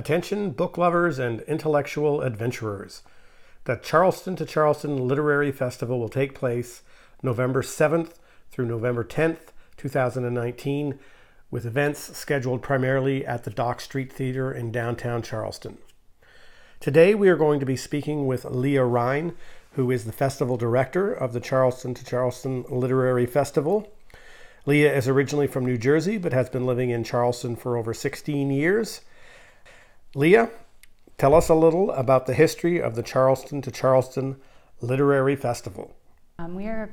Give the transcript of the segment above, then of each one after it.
Attention, book lovers and intellectual adventurers. The Charleston to Charleston Literary Festival will take place November 7th through November 10th, 2019, with events scheduled primarily at the Dock Street Theater in downtown Charleston. Today we are going to be speaking with Leah Rhyne, who is the festival director of the Charleston to Charleston Literary Festival. Leah is originally from New Jersey but has been living in Charleston for over 16 years. Leah, tell us a little about the history of the Charleston to Charleston Literary Festival. Um, we are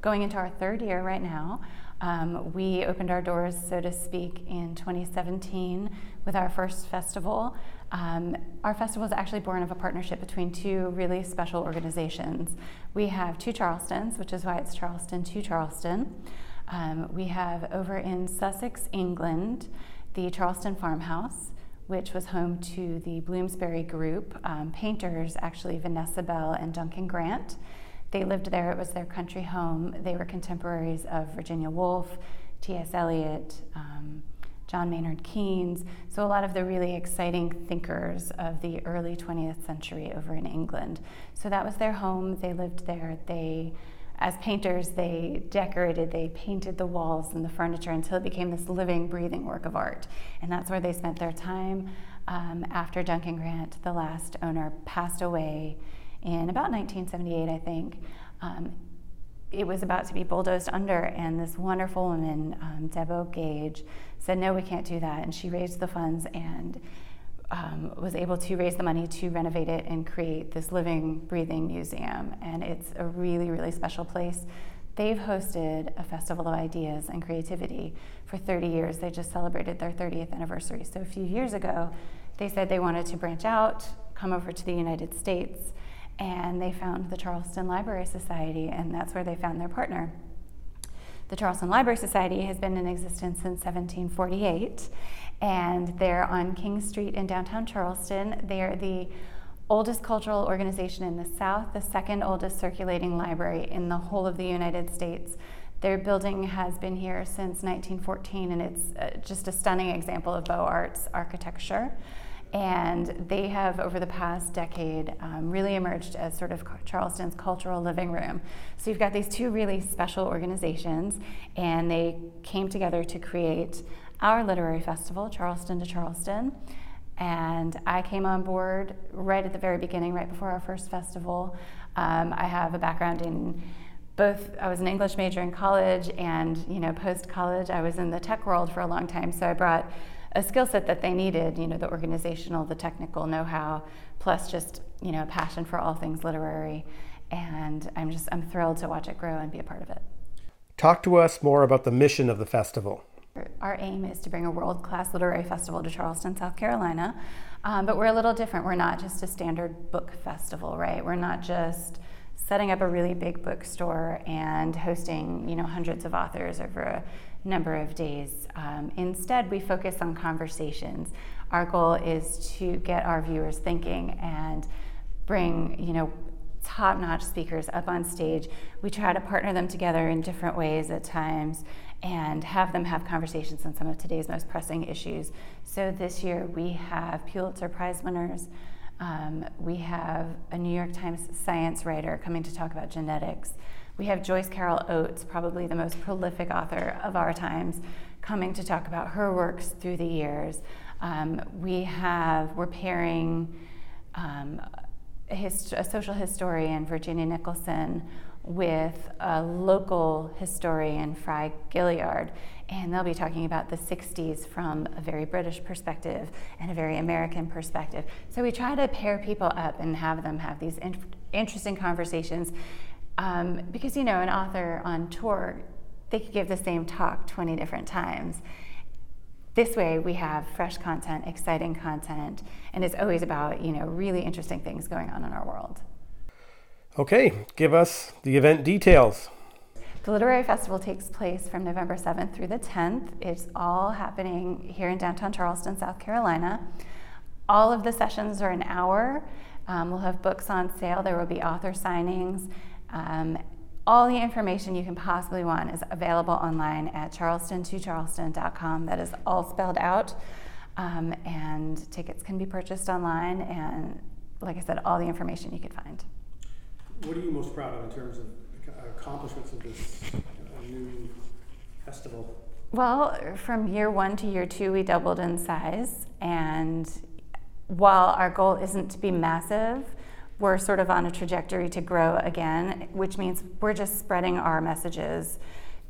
going into our third year right now. Um, we opened our doors, so to speak, in 2017 with our first festival. Um, our festival is actually born of a partnership between two really special organizations. We have two Charlestons, which is why it's Charleston to Charleston. Um, we have over in Sussex, England, the Charleston Farmhouse, which was home to the Bloomsbury Group um, painters, actually Vanessa Bell and Duncan Grant. They lived there, it was their country home. They were contemporaries of Virginia Woolf, T.S. Eliot, um, John Maynard Keynes, so a lot of the really exciting thinkers of the early 20th century over in England. So that was their home, they lived there. They as painters, they decorated, they painted the walls and the furniture until it became this living, breathing work of art. And that's where they spent their time um, after Duncan Grant, the last owner, passed away in about 1978, I think. Um, it was about to be bulldozed under, and this wonderful woman, um, Deb Gage, said, No, we can't do that. And she raised the funds and um, was able to raise the money to renovate it and create this living, breathing museum. And it's a really, really special place. They've hosted a festival of ideas and creativity for 30 years. They just celebrated their 30th anniversary. So a few years ago, they said they wanted to branch out, come over to the United States and they found the Charleston Library Society, and that's where they found their partner. The Charleston Library Society has been in existence since 1748, and they're on King Street in downtown Charleston. They are the oldest cultural organization in the South, the second oldest circulating library in the whole of the United States. Their building has been here since 1914, and it's uh, just a stunning example of Beaux Arts architecture. And they have, over the past decade, um, really emerged as sort of Charleston's cultural living room. So you've got these two really special organizations, and they came together to create our literary festival, Charleston to Charleston. And I came on board right at the very beginning, right before our first festival. Um, I have a background in both I was an English major in college and you know post college I was in the tech world for a long time so I brought a skill set that they needed, you know, the organizational, the technical know-how, plus just, you know, a passion for all things literary. And I'm just, I'm thrilled to watch it grow and be a part of it. Talk to us more about the mission of the festival. Our aim is to bring a world class literary festival to Charleston, South Carolina. Um, but we're a little different. We're not just a standard book festival, right? We're not just setting up a really big bookstore and hosting, you know, hundreds of authors over a number of days. Um, instead, we focus on conversations. Our goal is to get our viewers thinking and bring, you know, top-notch speakers up on stage. We try to partner them together in different ways at times and have them have conversations on some of today's most pressing issues. So this year we have Pulitzer Prize winners. Um, we have a New York Times science writer coming to talk about genetics. We have Joyce Carol Oates, probably the most prolific author of our times, coming to talk about her works through the years. Um, we have, we're pairing um, a, hist- a social historian, Virginia Nicholson, with a local historian, Fry Gilliard, and they'll be talking about the 60s from a very British perspective and a very American perspective. So we try to pair people up and have them have these in- interesting conversations um, because, you know, an author on tour, they could give the same talk 20 different times. This way, we have fresh content, exciting content, and it's always about, you know, really interesting things going on in our world. Okay, give us the event details. The Literary Festival takes place from November 7th through the 10th. It's all happening here in downtown Charleston, South Carolina. All of the sessions are an hour. Um, we'll have books on sale. There will be author signings. Um, all the information you can possibly want is available online at charleston2charleston.com. That is all spelled out. Um, and tickets can be purchased online, and like I said, all the information you could find. What are you most proud of in terms of accomplishments of this uh, new festival? Well, from year one to year two, we doubled in size. And while our goal isn't to be massive, we're sort of on a trajectory to grow again, which means we're just spreading our messages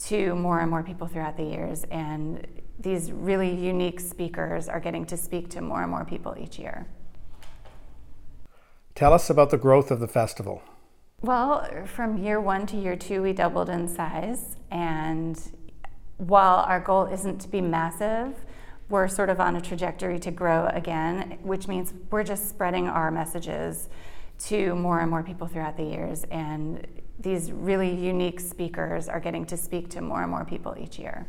to more and more people throughout the years. And these really unique speakers are getting to speak to more and more people each year. Tell us about the growth of the festival. Well, from year one to year two, we doubled in size. And while our goal isn't to be massive, we're sort of on a trajectory to grow again, which means we're just spreading our messages to more and more people throughout the years. And these really unique speakers are getting to speak to more and more people each year.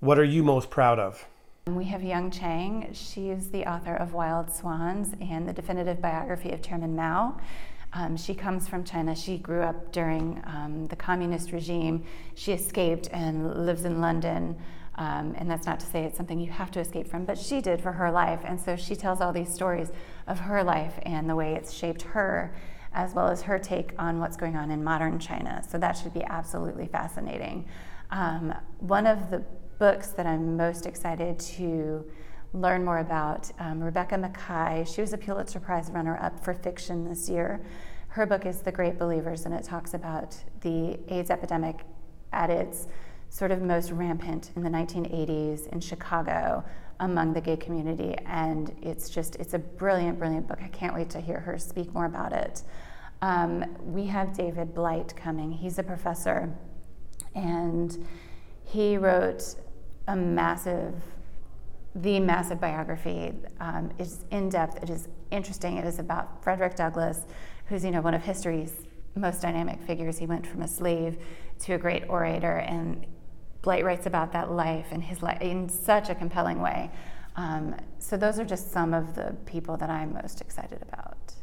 What are you most proud of? We have Jung Chang. She's the author of Wild Swans and the definitive biography of Chairman Mao. Um, she comes from China. She grew up during um, the communist regime. She escaped and lives in London. Um, and that's not to say it's something you have to escape from, but she did for her life. And so she tells all these stories of her life and the way it's shaped her, as well as her take on what's going on in modern China. So that should be absolutely fascinating. Um, one of the books that I'm most excited to learn more about. Um, Rebecca Makkai, she was a Pulitzer Prize runner up for fiction this year. Her book is The Great Believers, and it talks about the AIDS epidemic at its sort of most rampant in the 1980s in Chicago among the gay community. And it's just, it's a brilliant, brilliant book. I can't wait to hear her speak more about it. Um, we have David Blight coming. He's a professor, and he wrote a massive the massive biography um, is in depth. It is interesting. It is about Frederick Douglass, who's you know one of history's most dynamic figures. He went from a slave to a great orator, and Blight writes about that life and his life in such a compelling way. Um, so those are just some of the people that I'm most excited about.